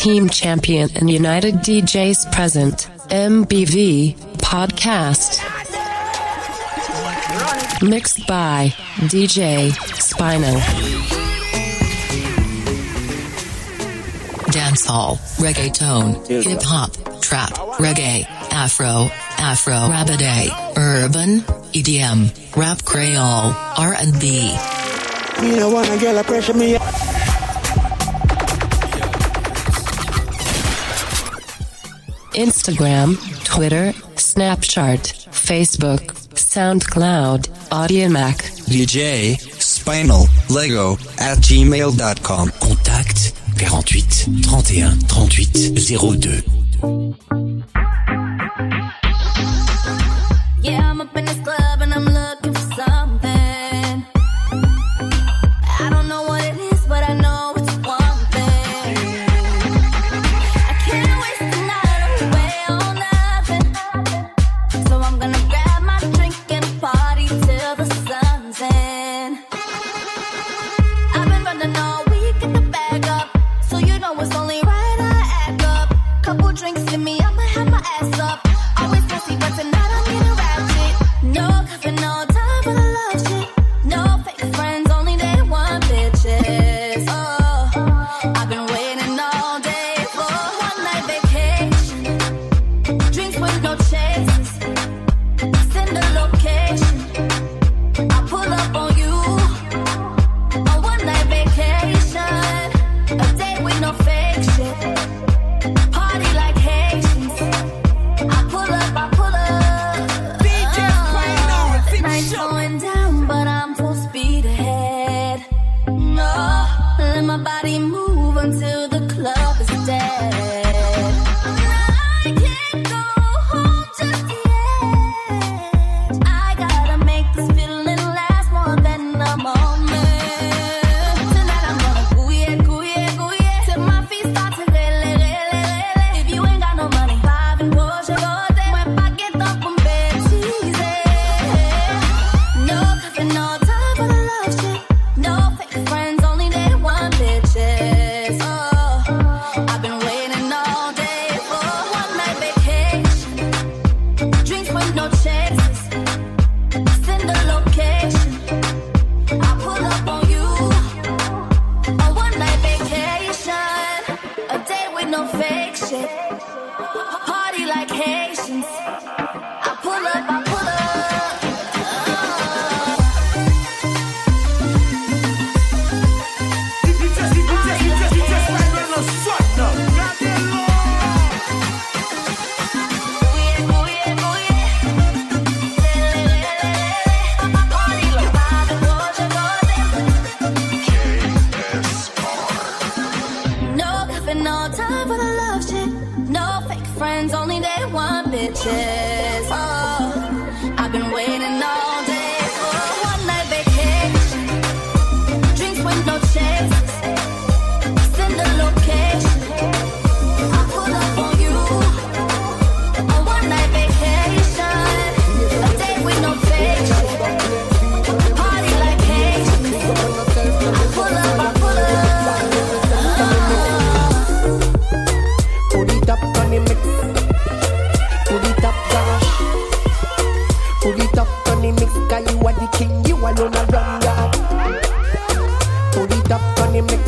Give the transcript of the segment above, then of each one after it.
team champion and United DJs present MBV podcast. Mixed by DJ Spinal. Dancehall, reggaeton, hip hop, trap, reggae, afro, afro rabidae, urban, EDM, rap creole, R&B. Wanna get a pressure me Instagram, Twitter, Snapchat, Facebook, SoundCloud, Audiomack, DJ Spinal, Lego, at gmail.com. Contact 48 31 38 02. on a drum yard. Pull it up on the mix.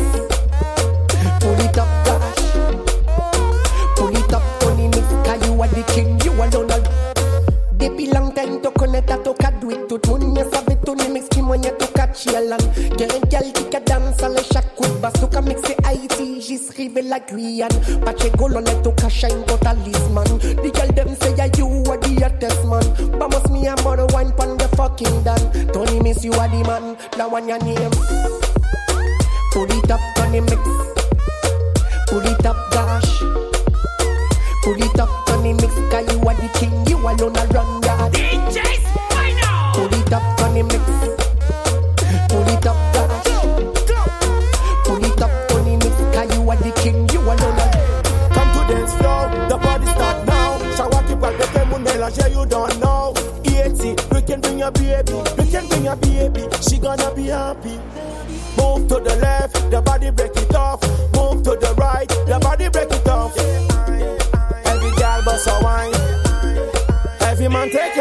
Pull it up, gosh. Pull it up on the mix. Cause you are the king, you are Donald. long time to connaître à ton cadre, tout le monde savait ton mix qui m'a tout catchialan. Y'a un gal qui girl, take à dance chaque coup de bass, to ca mixé Haïti, j'y scrivais la Guyane. Pas chez golo let to cash shine ton talisman. you are the man, that one your name. Put it up on the mix.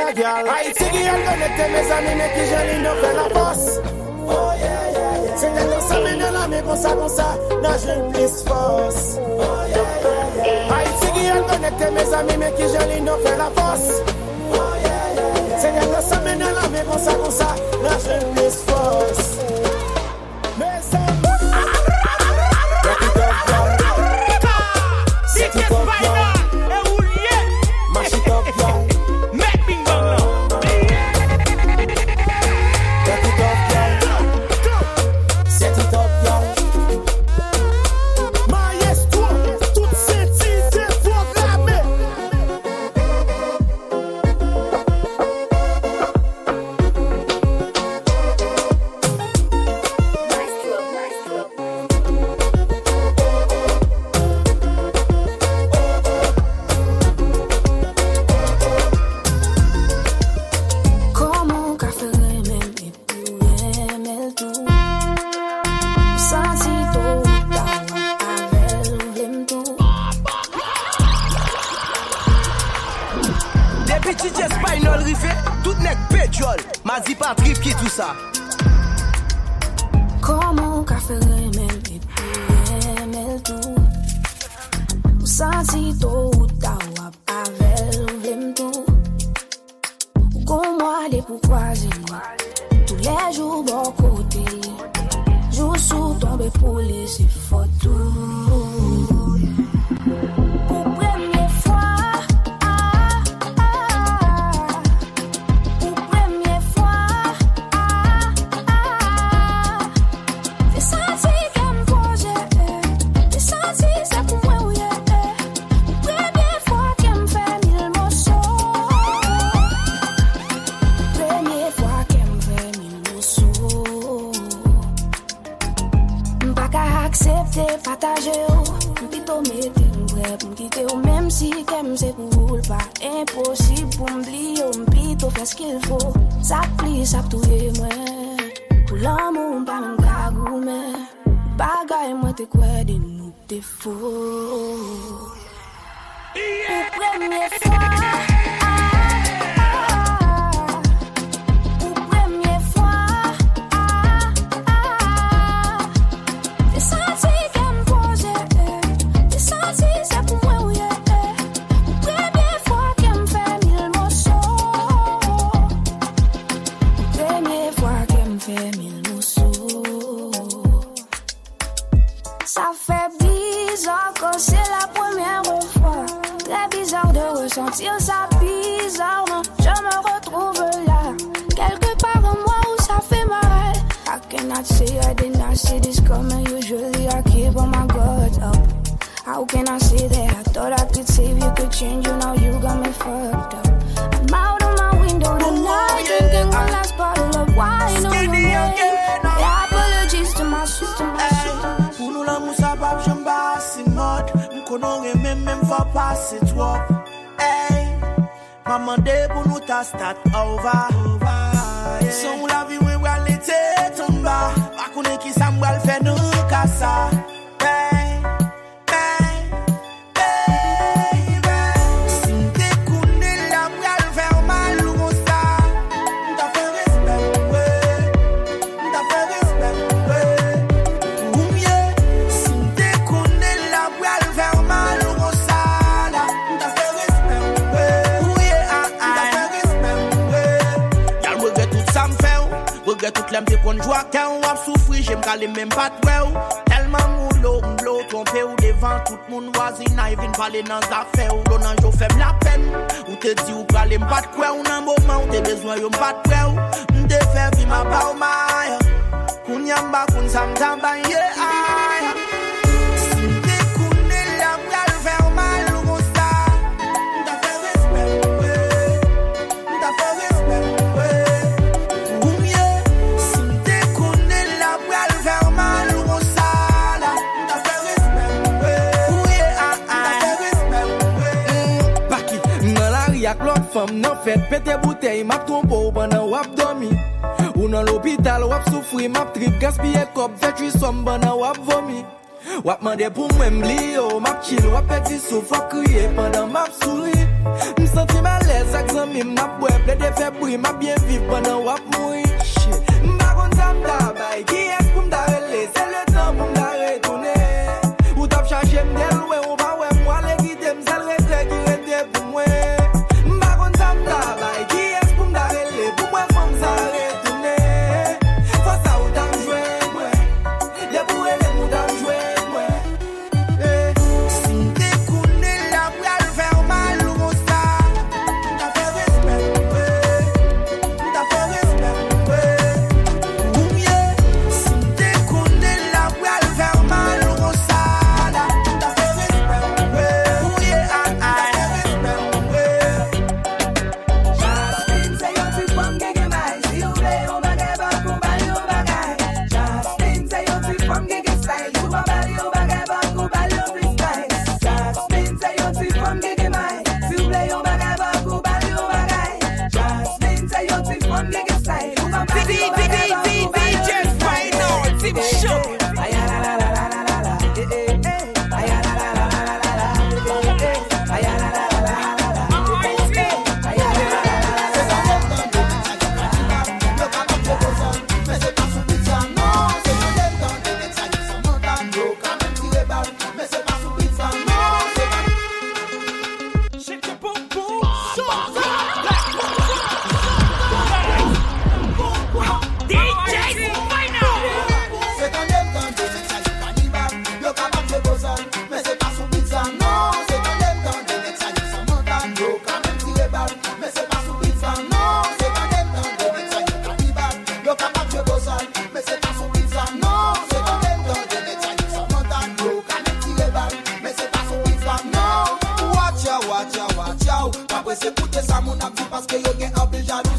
a girl. I see girl gonna tell me some me make jelly no. Oh yeah yeah yeah. C'est la mais ça comme ça, force. Oh yeah yeah. I see girl gonna tell me some me. Oh yeah yeah. C'est qu'elle ça me donne la ça comme ça, non plus force. pase twop Ey, maman de pou nou ta stat over, over yeah. Son la vi we wale te tomba Bakounen ki sam wale fe nou kasa Lèm te konjwa kè ou ap soufri, jèm kalè mèm pat wè ou. Telman moulo, mblo, tompe ou devan Tout moun wazina, e vin pale nan zafè ou Donan jo fèm la pen Ou te di ou kalè mpat kwe ou Nan mouman ou te bezwen yo mpat kwe ou. Mde fè vi ma pa ou ma Koun yamba, koun samzamba, yeah fam nan fet Pete bouteille map trompo ou banan wap domi Ou nan l'opital wap soufri map trip Gaspye kop vetri som banan wap vomi. Wap mande pou mwen mli yo Map chil wap peti souf wap kriye pandan map souri. M senti malez ak zanmi m nap wep Le defe pri map bien viv pandan wap moui. M bagon sa m tabay Ki es pou m darele Se le tan pou m darele Mwen se koute sa moun ap di paske yo gen apil jadou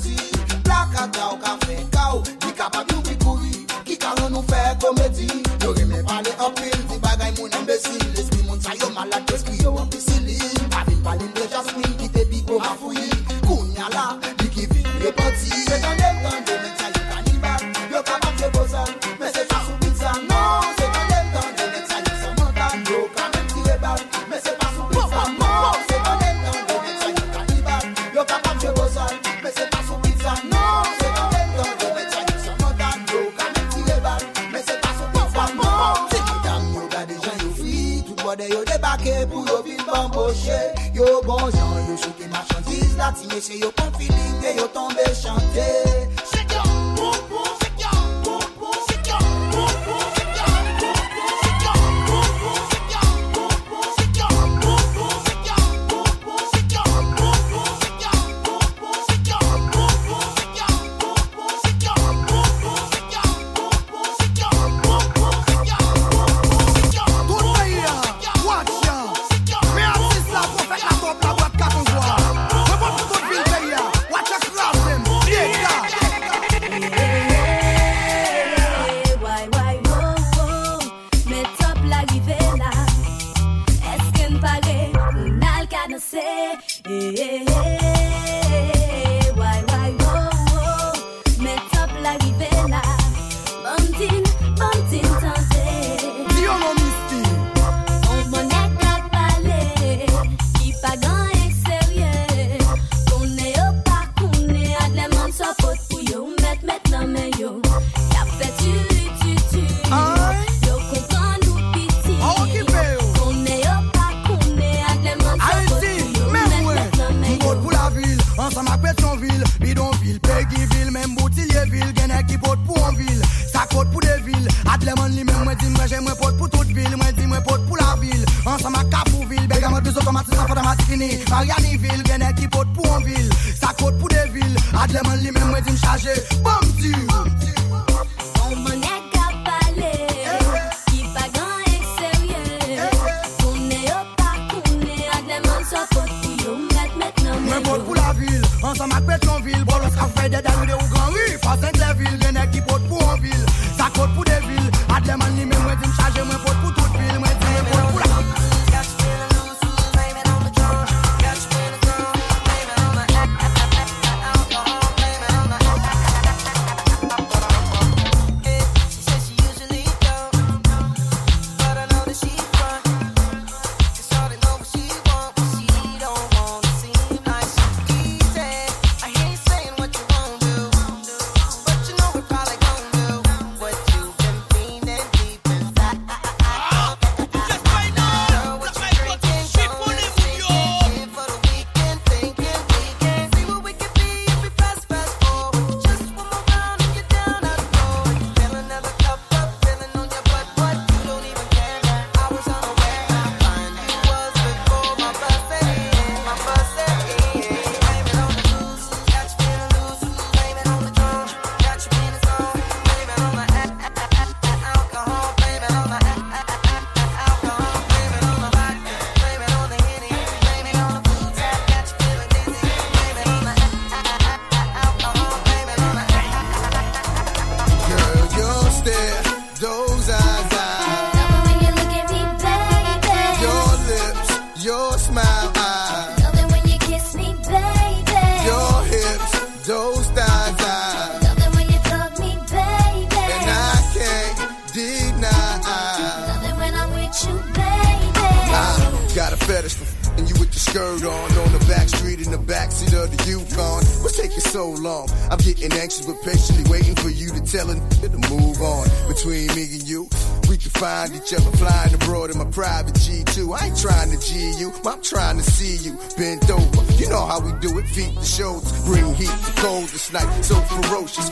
night, so ferocious.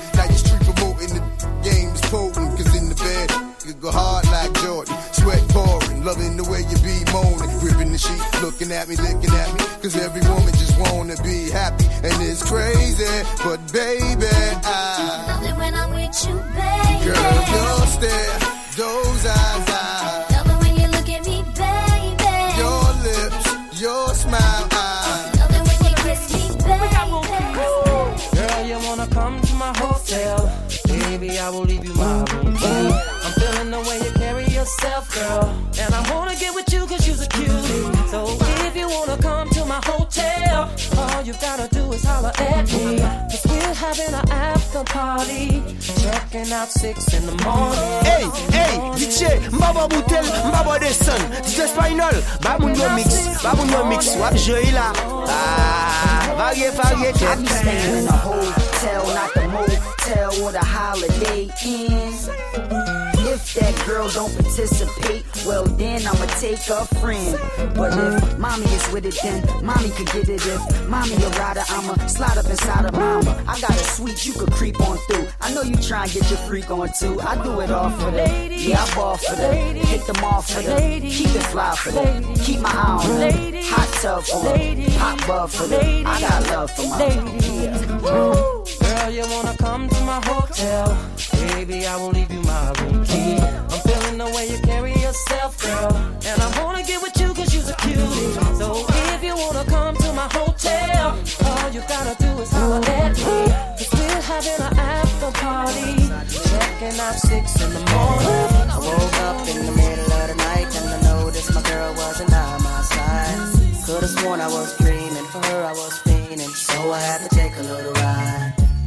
My hotel? Baby, I will leave you my room. I'm feeling the way you carry yourself, girl. And I wanna get with you cause you're a cutie. So if you wanna come to my hotel, all you gotta do is holler at me. Cause we're having an after party. Checking out six in the morning. Hey, hey, DJ, mbaba boutel, mbaba desen DJ Spinal, ba moun yo mix Ba moun yo mix, wap joy la Ah, varye, varye, I be staying in a hotel, not the motel or the holiday inn. If that girl don't participate, well then I'ma take a friend. But if mommy is with it, then mommy could get it. If mommy a rider, I'ma slide up inside of mama. I got a suite you could creep on through. I know you try and get your freak on too. I do it all for them. Yeah, I ball for them. Hit them off for them. Keep it fly for them. Keep my eye on them. Hot tub for them. Hot bub for them. I got love for my yeah. You wanna come to my hotel? Baby, I will leave you my room key. I'm feeling the way you carry yourself, girl. And I wanna get with you cause you're a cutie. So if you wanna come to my hotel, all you gotta do is holler at me. Cause we're having an after party. Checking out six in the morning. I woke up in the middle of the night and I noticed my girl wasn't by my side. Could've sworn I was dreaming, for her I was fiending, so I had to take a little ride.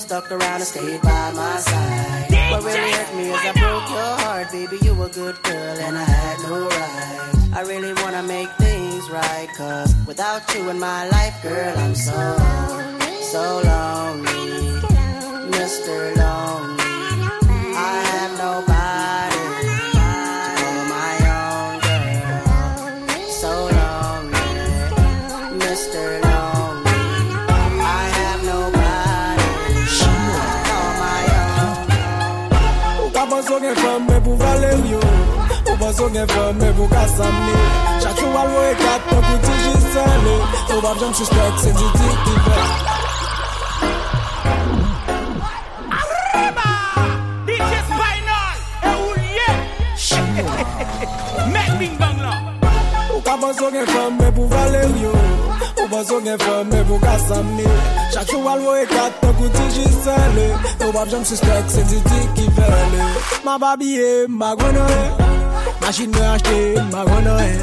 Stuck around and stayed by my side. What really hurt me is I broke your heart, baby. You were a good girl and I had no right. I really wanna make things right, cause without you in my life, girl, I'm so, so lonely. Mr. Lonely. sou gen fèm e pou kasam li Chakou alwo e kat nan kouti jisen li Sou bab jom suspect se di di di fè Arriba! DJ Spinal! E ou liye! Mek bing bang la! Ou ka ban sou gen fèm e pou Valerio Ou ban sou gen fèm e pou kasam li Chakou alwo e kat nan kouti jisen li Sou bab jom suspect se di di di fè li Ma babiye, ma gwenore Masjin mwen achete, mba gwana e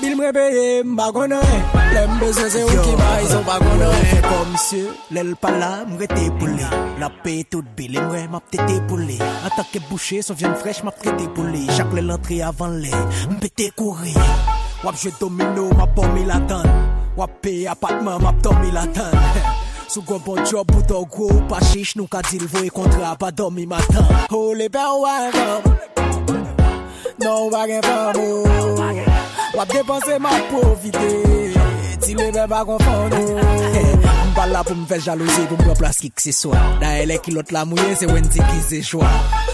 Bil mwen peye, mba gwana e Lem bezwen se ou ki bay, so mba gwana e Fè kon msye, lèl pala mwen te poule La pe tout bile mwen map te te poule An tak e boucher, son vyen frech map te te poule Chak lè l'entre avan lè, mpe te koure Wap jwe domino, map pomi la tan Wap peye apatman, map tomi la tan Sou gwen bon job, bouton gwo, pa chiche Nou ka dil voye kontra, pa domi matan Ho oh, le ben wè vèm Non bagen fan nou Wap depanse ma profite. Ti lebe bagon fan nou Mbal la pou mfe jalouse pou mwen plas ki kse swa. Da ele ki lot la mouye se wendi ki se jwa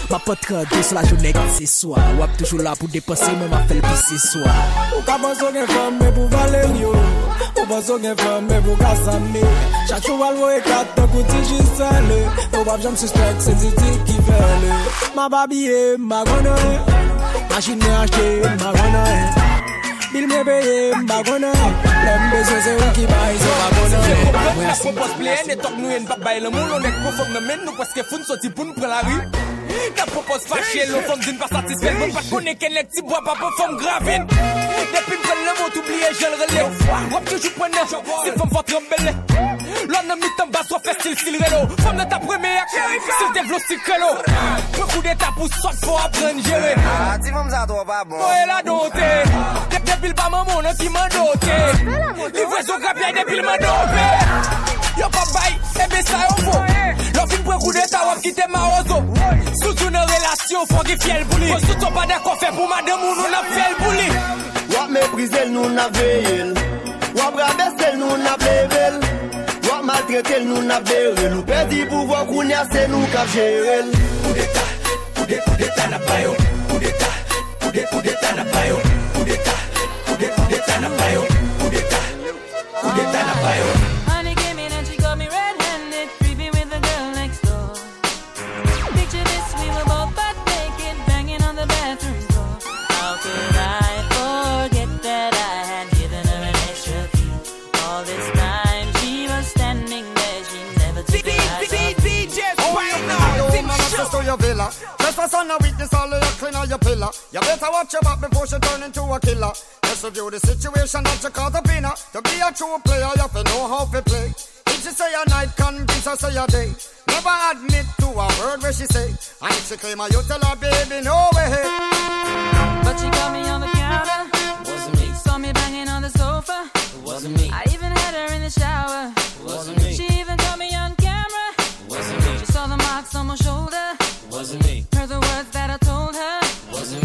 Ma potre dos la jounen ki se swa. Wap toujou la pou depanse men ma fel pi se swa. Ou ka banso gen fan men pou Valerio Ou banso gen fan men pou Kasame Chak chou alwo e katan kouti jisele. Ou bab jam suspect se ti ki fele Ma babye, ma gonore Masjin mwen achte yon bagona Bil mwen peye yon bagona Lèm bezon se yon ki bayi se bagona Mwen propos pleye netok nou yon pap bayi le moun Lonek pou fok nan men nou paske foun soti pou nou pre la ri Ka propos fache lo fom zin pa satisfen Mwen pa kone ken lek ti bwa pa pou fom gravin Depi mwen le mot oubliye jel rele Wap toujou prene si fom fot rembele Lò nan mi bas wap festil sil relo Fom nan ta preme ak sil devlo si krelo Mwen kou de tap ou sot pou apren jere Ti fom sa to pa bon. Mwen la dote Dep debil pa mamonan ti man dote Li vwe zo grap yay debil man dope Yo pa bay, ebe sa yo fo Lo fin pre kou de ta wap kite ma ozo Soutou nan relasyon, fon ki fiel bouli Fon sou soutou pa da kofe pou madem ou nou nan fiel bouli Wap meprize l nou nan veyel Wap rabesel nou nan plevel Wap maltretel nou nan berel Ou pedi pou wak ou nyase nou kap jerel Kou de ta, kou de kou de ta na bayo Kou de ta, kou de kou de ta na bayo Kou de ta clean on your pillar. You better watch your back before she turn into a killer. Let's review the situation that you call the winner. To be a true player, you have to know how to play. If she say a night, convince her say a day. Never admit to a word where she say. And if she claim her, you tell her, baby, no way. But she got me on the counter. Wasn't me. Saw me banging on the sofa. Wasn't me. I even had her in the shower. Wasn't me. She even caught me on camera. Wasn't me. She saw the marks on my shoulder. Wasn't me. Heard the words that I Si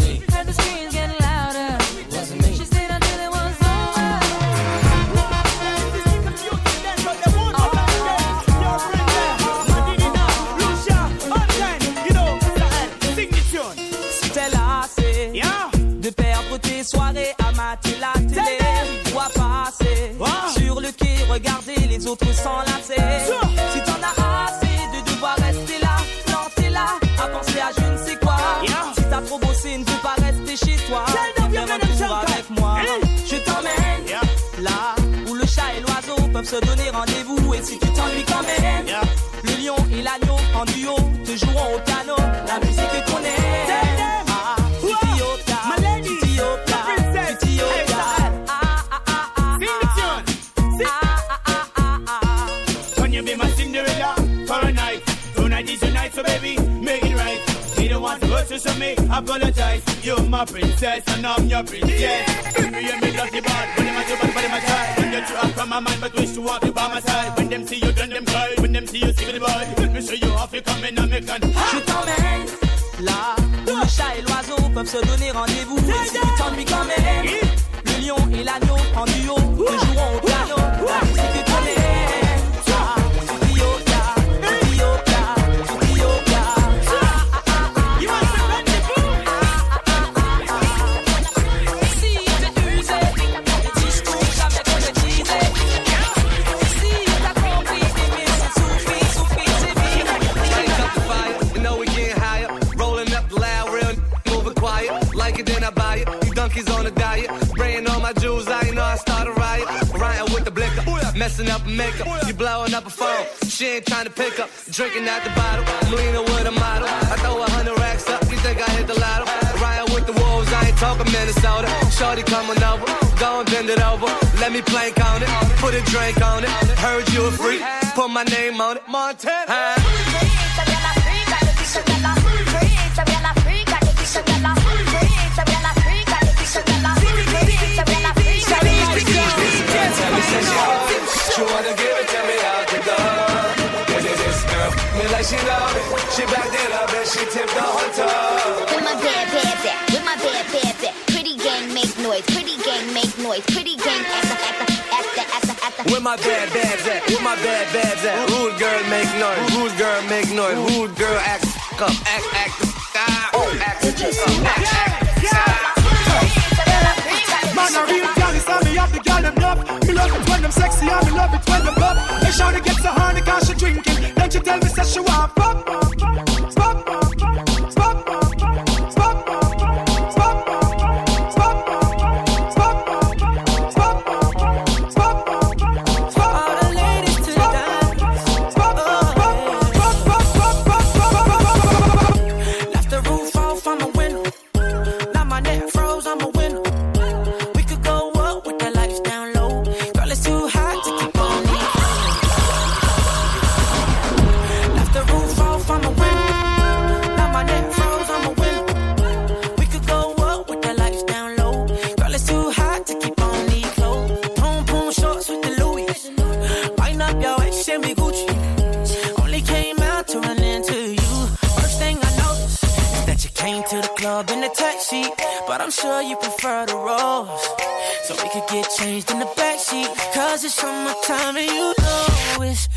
t'es là, c'est de perdre tes soirées à ma télé, tu passer sur le quai, regarder les autres sans la. Se donner rendez-vous. Et si tu t'ennuies quand même, le lion et l'agneau en duo te joueront au piano. La musique qu'on aime. Don't to hurt you, so me apologize. You're my princess, and I'm your princess. Baby, you me dirty bad, when them a do bad, when them a try. When you drop from my mind, but wish to walk you by my side. When them see you, then them cry. When them see you, see the boy. Let me show you how you come in and make an. Je t'emmène là où le chat et l'oiseau peuvent se donner rendez-vous. Et si tu t'ennuies quand même, le lion et l'agneau en duo messing up makeup. You blowing up a phone, she ain't trying to pick up. Drinking out the bottle, I'm with a model. I throw a hundred racks up, you think I hit the lotto? Riding with the wolves, I ain't talking Minnesota. Shorty coming over, go and bend it over. Let me plank on it, put a drink on it. Heard you a freak, put my name on it. Montana. She girl? Like she love it. She backed it up and she tipped the whole toe. With my bad pads at, with my bad pads at. Pretty gang make noise, pretty gang make noise, pretty gang after after after after after. Where my bad bads at? Where my bad bads at? Rude girl make noise. Rude girl make noise. Rude girl act up. Act act the f- up. Act the f- up. Act act. Man, a real I me have the girl them love. Me love it when them sexy I me love it when them rough. They shout it gets a horny cause she drinking. Then she tell me say she want pop. I'm sure you prefer the rose. So we could get changed in the backseat. Cause it's summertime and you know it's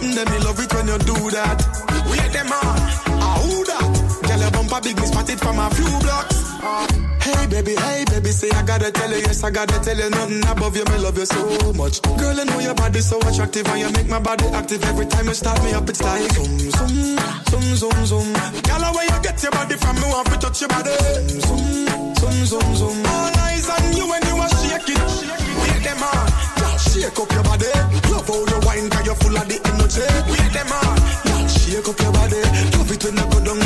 something, them me love it when you do that. We let them on, ah who that? Girl, your bumper big, me spotted from a few blocks. Uh, hey baby, hey baby, say I gotta tell you, yes I gotta tell you, nothing above you, me love you so much. Girl, I know your body so attractive, and you make my body active every time you start me up. It's like zoom, zoom, zoom, zoom, zoom. Girl, where you get your body from? Me want to touch your body. Zoom, zoom, zoom, zoom. All eyes on you when you are shaking. Take them on. Shake up your body. Love how you wine, cause you're full of the energy. We them on. Shake up your body. Love it when I go down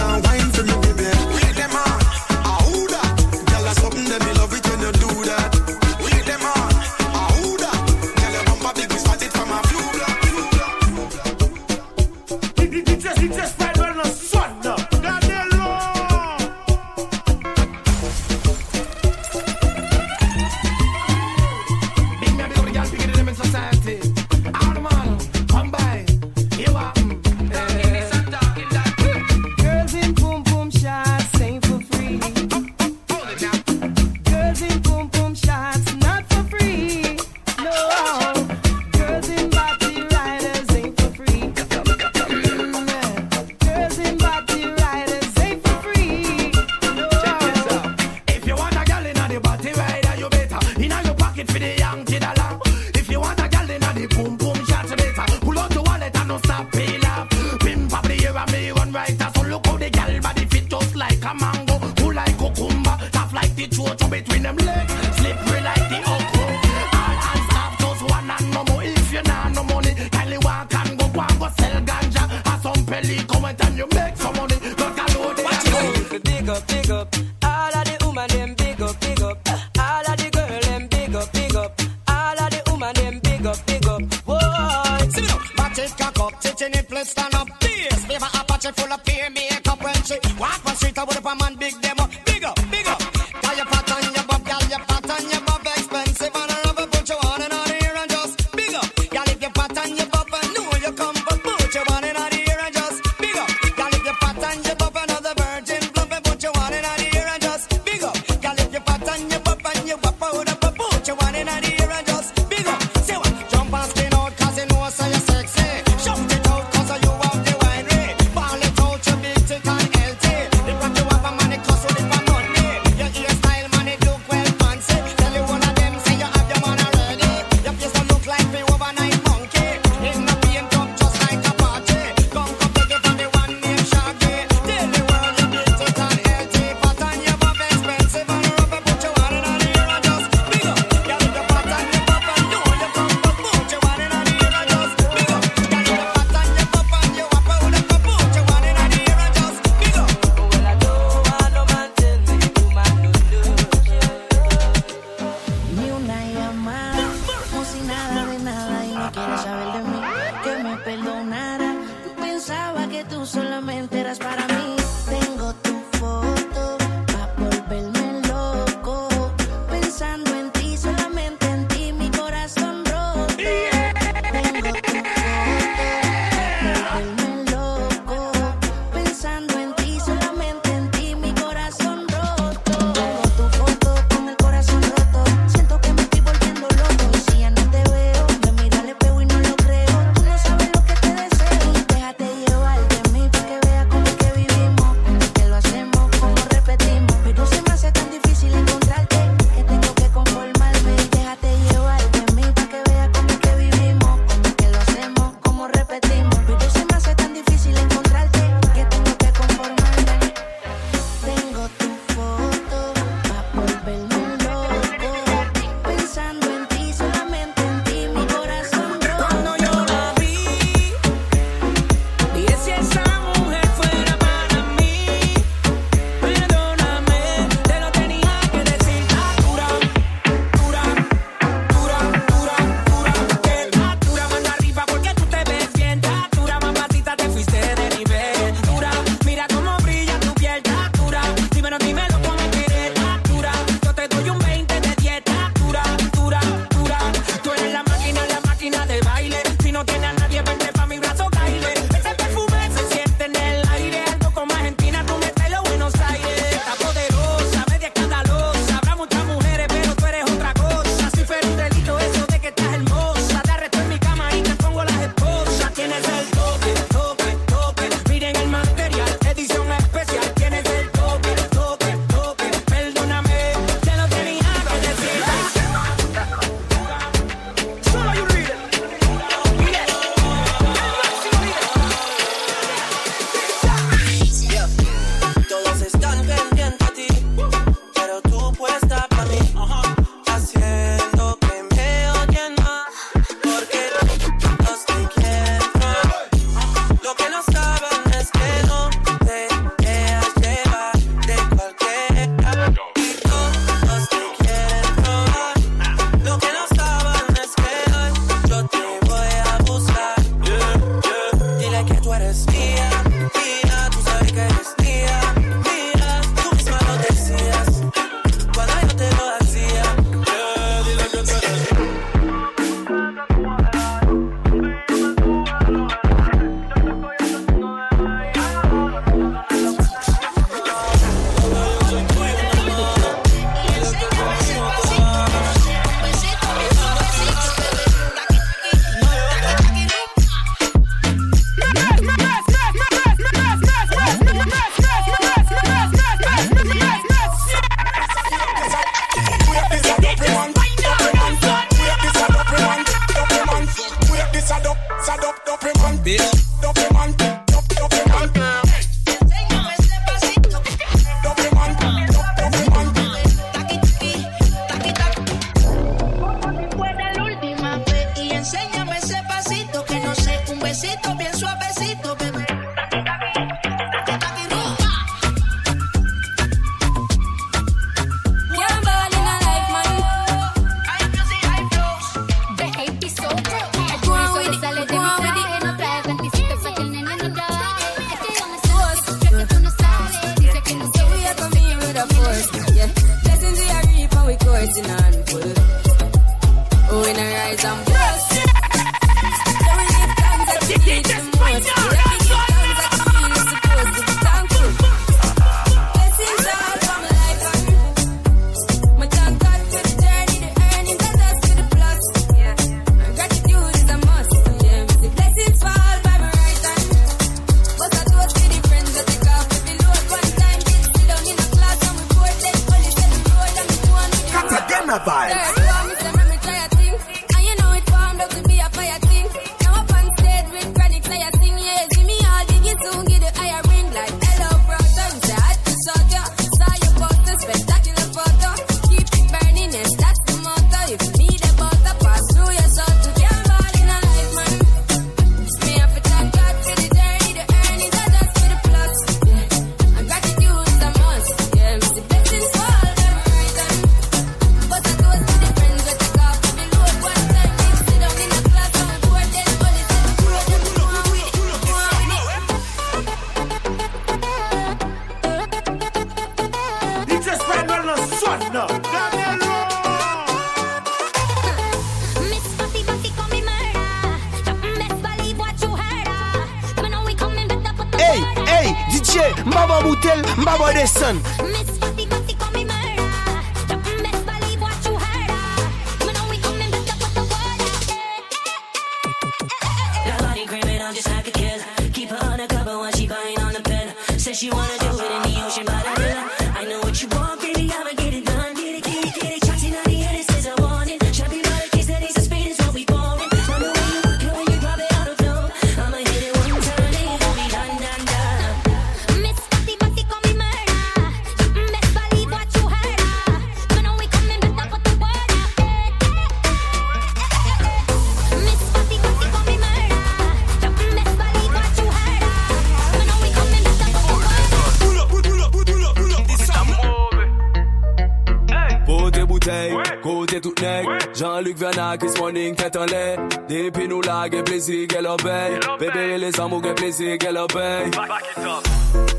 tête en lait Depuis nous là, gen plaisir qu'elle obéit Bébé les amours, gen plaisir qu'elle obéit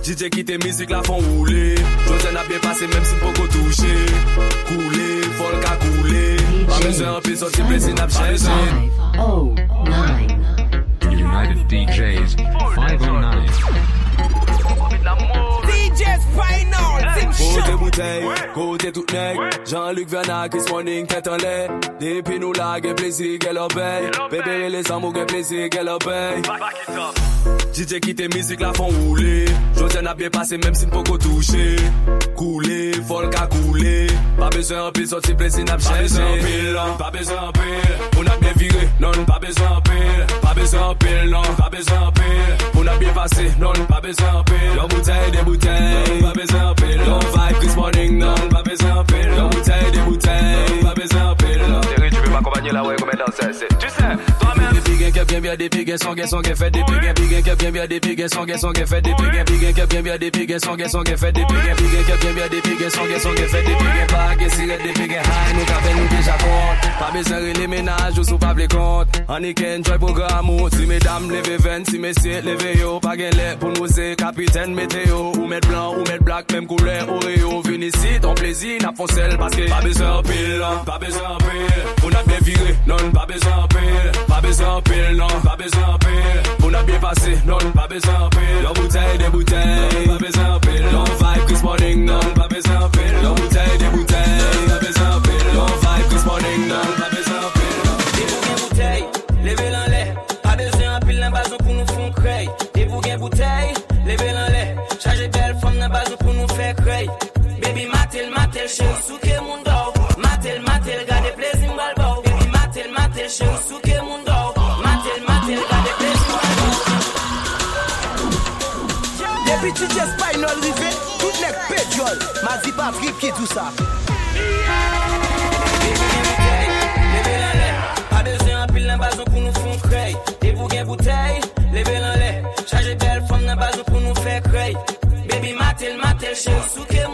DJ qui tes musiques la font rouler. José a bien passé même si beaucoup touché. Couler, folk a couler Pas besoin de sorti plaisir n'a pas besoin. Oh, nine. United DJs 509. DJ Spinal, Côté bouteille, côté tout nègre Jean-Luc Vernac, Chris Morning, tête en lait. Depuis nous là, gen plaisir qu'elle obéit Bébé les amours, gen plaisir qu'elle obéit DJ qui tes musiques la font rouler. José n'a bien passé même si beaucoup touché Couler, folk a couler Pas besoin de pile, sorti plaisir n'a pas besoin de pile Pas besoin de pile, on a bien viré Non, pas besoin de pile. Pas besoin de pile, non, pas besoin de pile. On a bien passé, non, pas besoin de pile. Bouteille, bien des gain, fait des pigs, pigs, qui bien bien des fait des pigs, pigs, qui bien bien des fait des pigs, pigs, qui bien bien des fait des pigs, pas que si des pigs, high, nous qu'avec nous déjà compte, pas besoin de les ménages ou joy programme, si mesdames levez 20, si messieurs levez yo, pas pour nous capitaine météo, ou mettre blanc, ou mettre black, même couleur, Oreo, vin ici, plaisir, n'a parce que pas besoin pile, pas besoin pile, bien viré, non, pas besoin pas besoin pas besoin pile, on a bien passé, non, pas besoin pile, la bouteille, des bouteilles, pas besoin pile, long vibe, Chris Morning, non, pas besoin pile, la bouteille, des bouteilles, pas besoin pile, long vibe, Chris Morning, non, pas besoin pile. Des bouquets bouteilles, levez l'en lait. Pas besoin pile dans bazou pour nous faire créer. Des bouquets bouteilles, levez l'en lait. Chargez belle femme dans bazou pour nous faire créer. Baby matel, matel, chérie, souke mon Piti jes pay nol rive, tout nek pedyol Ma di Patrik ki tout sa Bebe gen butey, leve lan le Pa beze an pil nan bazon pou nou fon krey Debou gen butey, leve lan le Chaje bel fom nan bazon pou nou fe krey Bebi matel matel che ou souke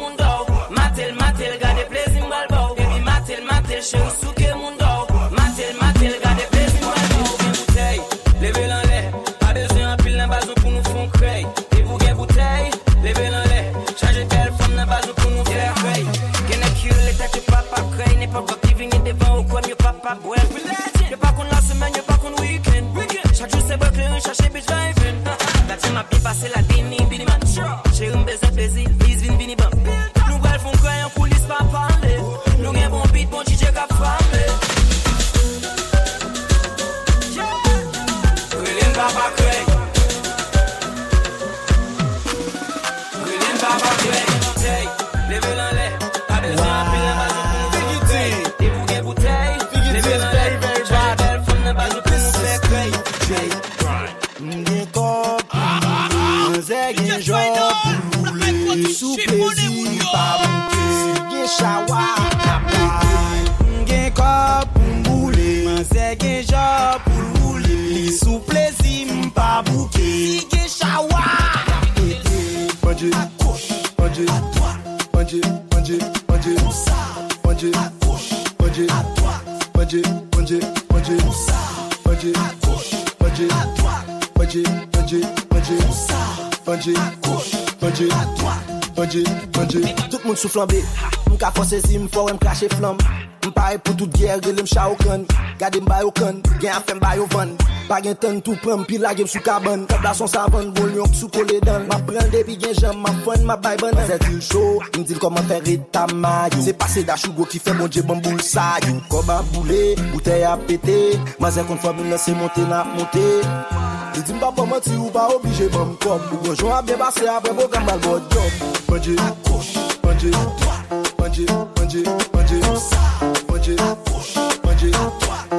sou flambe. M ka fosezi m fò wè m krashe flam. M pare pou tout gyer gèle m chawokan Gade m bay okan, gen a fèm bayo van. Bagen ten tou prem, pi lage m sou kaban. Kab la son savan, bol yon sou kole dan. Ma pren depi gen jam, ma fon, ma bay ban Zè dil show, m dil koman fè rita tamayo Se pase da chougo ki fè bonje bamboul sayo Koba boule, bouteye a pete Ma zè kon fò m lese monte na monte. Li di m pa pa mati ou pa obije bom kom. Ou gojou a bie basè apre bo gambal bo job Banje akouche Manje, manje, manje, manje, manje Manje, manje, manje, manje,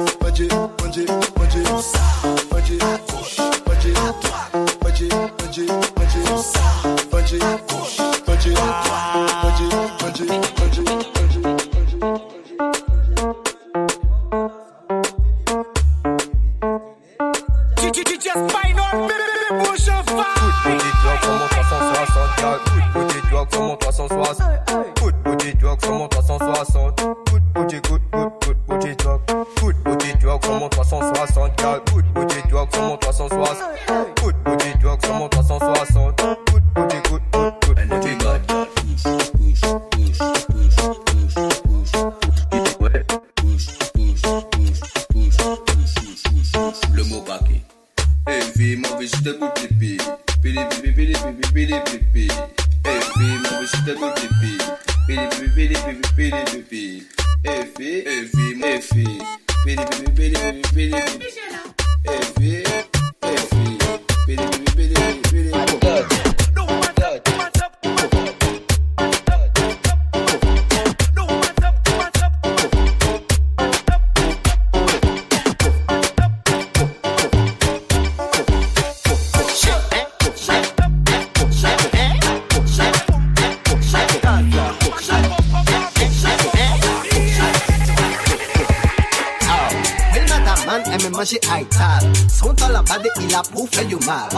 manger aital Son temps la bade il a pour mal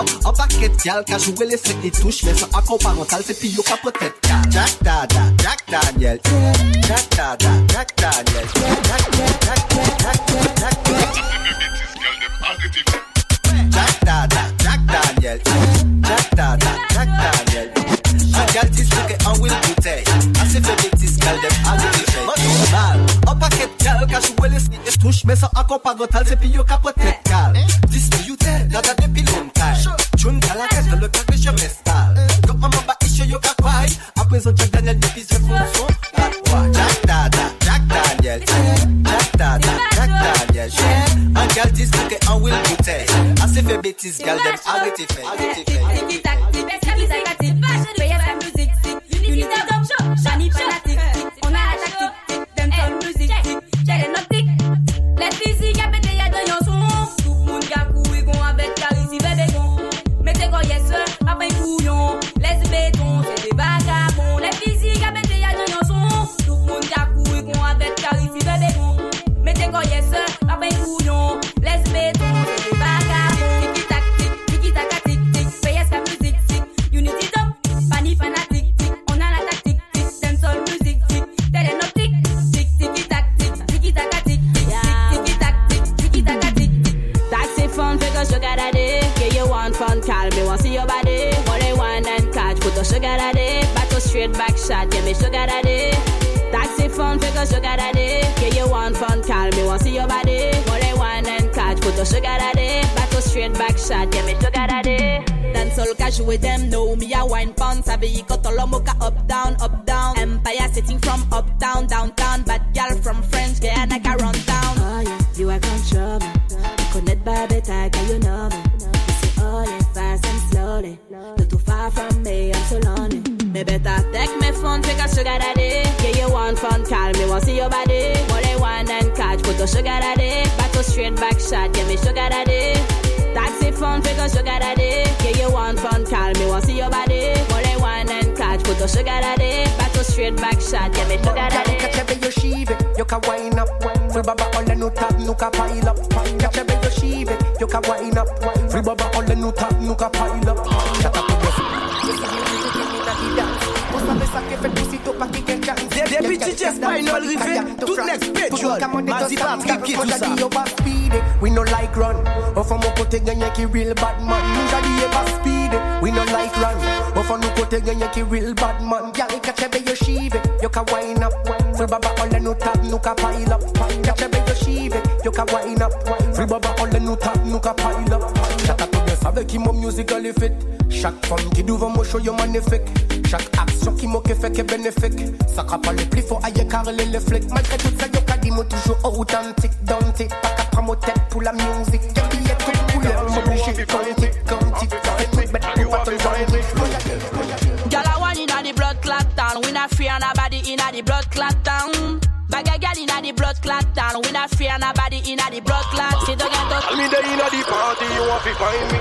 parental Jack Dada, Jack Daniel. Jack Dada, Jack Daniel. Jack, Jack, Jack, Jack, Jack, Jack, Dada, Jack Daniel. Jack Dada, Jack Daniel Un gal disloqué en will ka joué les secs les touches Mais sans accord parental c'est puis yo ka peut-être gal Dis you tell Dada depuis longtemps. Chun gal la tête le cas que je m'installe Yo maman ba ishe yo ka présent Jack Daniel fonctions Jack Dada, Jack Daniel. Jack Dada, Jack Daniel. Un gal will bouteille Assez fait bêtise gal dem arrêtez fait Arrêtez fait Laisse me sugar daddy. Taxi fun, figure sugar daddy. Yeah, you want fun, call me, want see your body. Money, wine and catch, put the sugar daddy. Back to straight back shot, yeah, me sugar daddy. Dancehall a jouer them, know me a wine pon. Sabe y kotolo moka up down, up down. Empire sitting from uptown, downtown. Bad gal from French, get like a run down. Oh yeah, you are control me. Connect by better, girl, you know me. You say oh yeah, fast and slowly. Not too far from me, I'm so lonely. Me better sugar daddy. Yeah, you want fun, call me, want see your body. Only one and catch, put a sugar daddy. Back to straight back shot, yeah, me sugar daddy. Taxi phone, take a sugar daddy. Yeah, you want fun, call me, want see your body. Only one and catch, put a sugar daddy. Back to straight back shot, yeah, me sugar daddy. Kachebe yo shive, yo ka wine up. Free baba ole nu tap, nu ka pile up. Kachebe yo shive, yo ka wine up. Free baba ole nu tap, nu ka pile up. Spinal tout next petrol Mazi Pam kap ki tout sa We no like run. Off mon côté gagné qui real bad man. Ninja di ever speed We no like run. Off nous côté gagné qui real bad man. Gyal kachebe yo shive Yo ka wine up. Free baba ole nu tap nu ka pile up. Kachebe yo shive Yo ka wine up. Free baba ole nu tap nu ka pile up. Shut up avec qui mon musical est fait Chaque femme qui devant moi show yo magnifique Chaque action qui m'a fait que bénéfique Ça pas le plus fort aïe car les les flics Malgré tout ça yo ka dit moi toujours authentique Dante Pas qu'à prendre mon tête pour la musique. Y'a billet toute couleur m'obligé Quantique, quantique Fait bête pour pas te Girl, I want inna the blood clot town. We not fear nobody inna the blood clot town. Bag a gal inna the blood clot town. We not fear nobody inna the blood clot. See the ghetto. Tell me they inna the party, you want to find me.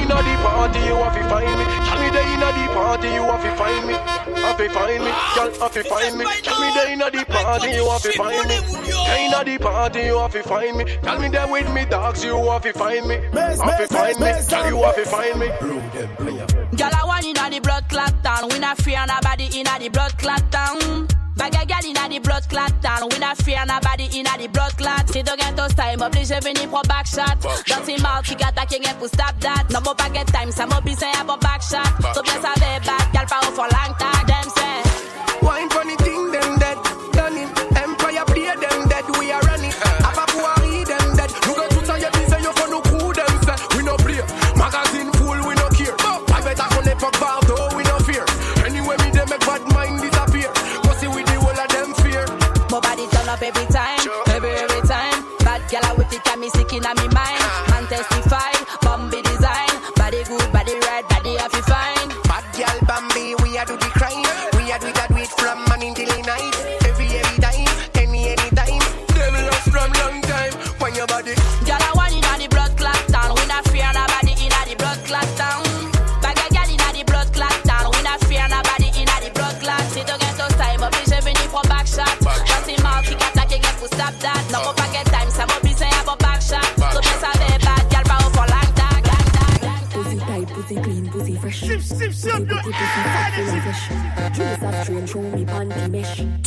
Inna the party, you want to find me. Tell me they inna the party, you want to find me. Have to find me, girl, have to find me. Tell me they inna the party, you want to find me. Inna the party, you want to find me. Tell me they with me dogs, you want to find me. Have to find me, girl, you want to find me. Girl, I want inna the blood clot town. We not fear nobody inna the blood clot town. Bag a gal inna the blood clot town. We not fear nobody inna the blood clot. C'est de ghetto style, m'oblige venir pour back shot. Dans tes mouths, qui attaque rien pour stop that. Non, mon pas get time, ça m'oblige à pour back shot. So bien ça va back, gal pas au for long tag. Them say. Wine funny thing, me sick inna me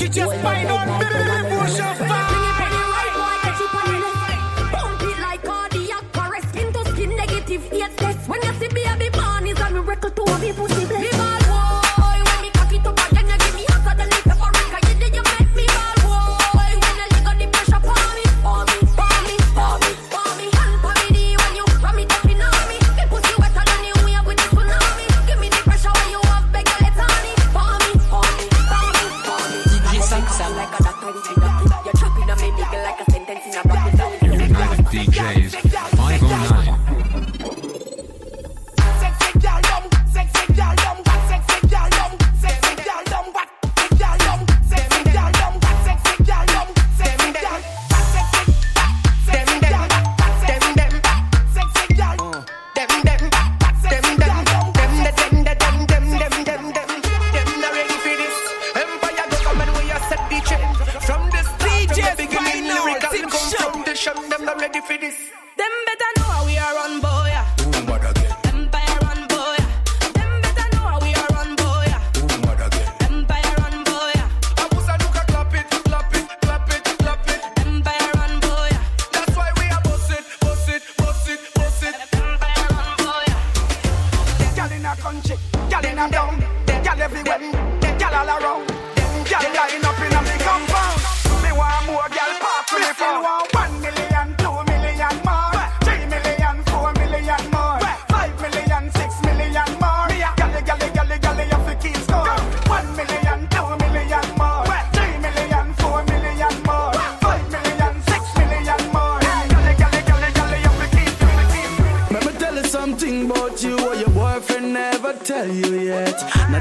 mesh. DJ Spinal,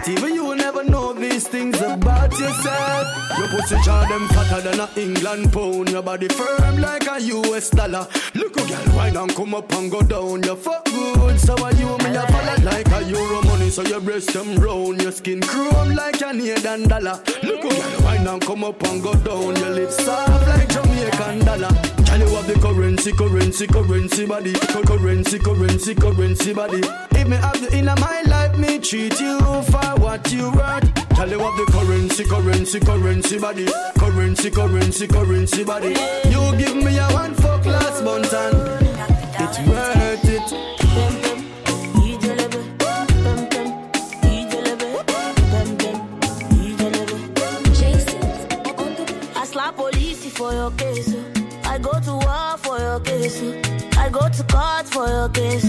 Even you will never know these things about yourself. Pussy jaw them fatter than a England pound. Your body firm like a US dollar. Look a girl wine and come up and go down. You fuck good, so are you me a follow like a euro money. So your breast them round, your skin chrome like a Canadian dollar. Look a girl wine and come up and go down. Your lips soft like Jamaican dollar. Tell you have the currency, currency, currency body. Currency, currency, currency body. If me have you in my life, me treat you for what you worth. Tell you have the currency, currency, currency body. Currency, currency, currency body. You give me a one fuck last month it's worth it. I slap police for your case. I go to war for your case. I go to court for your case.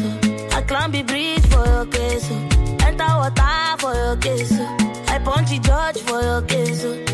I climb the bridge for your case. Enter water for your case. Punch judge for your case.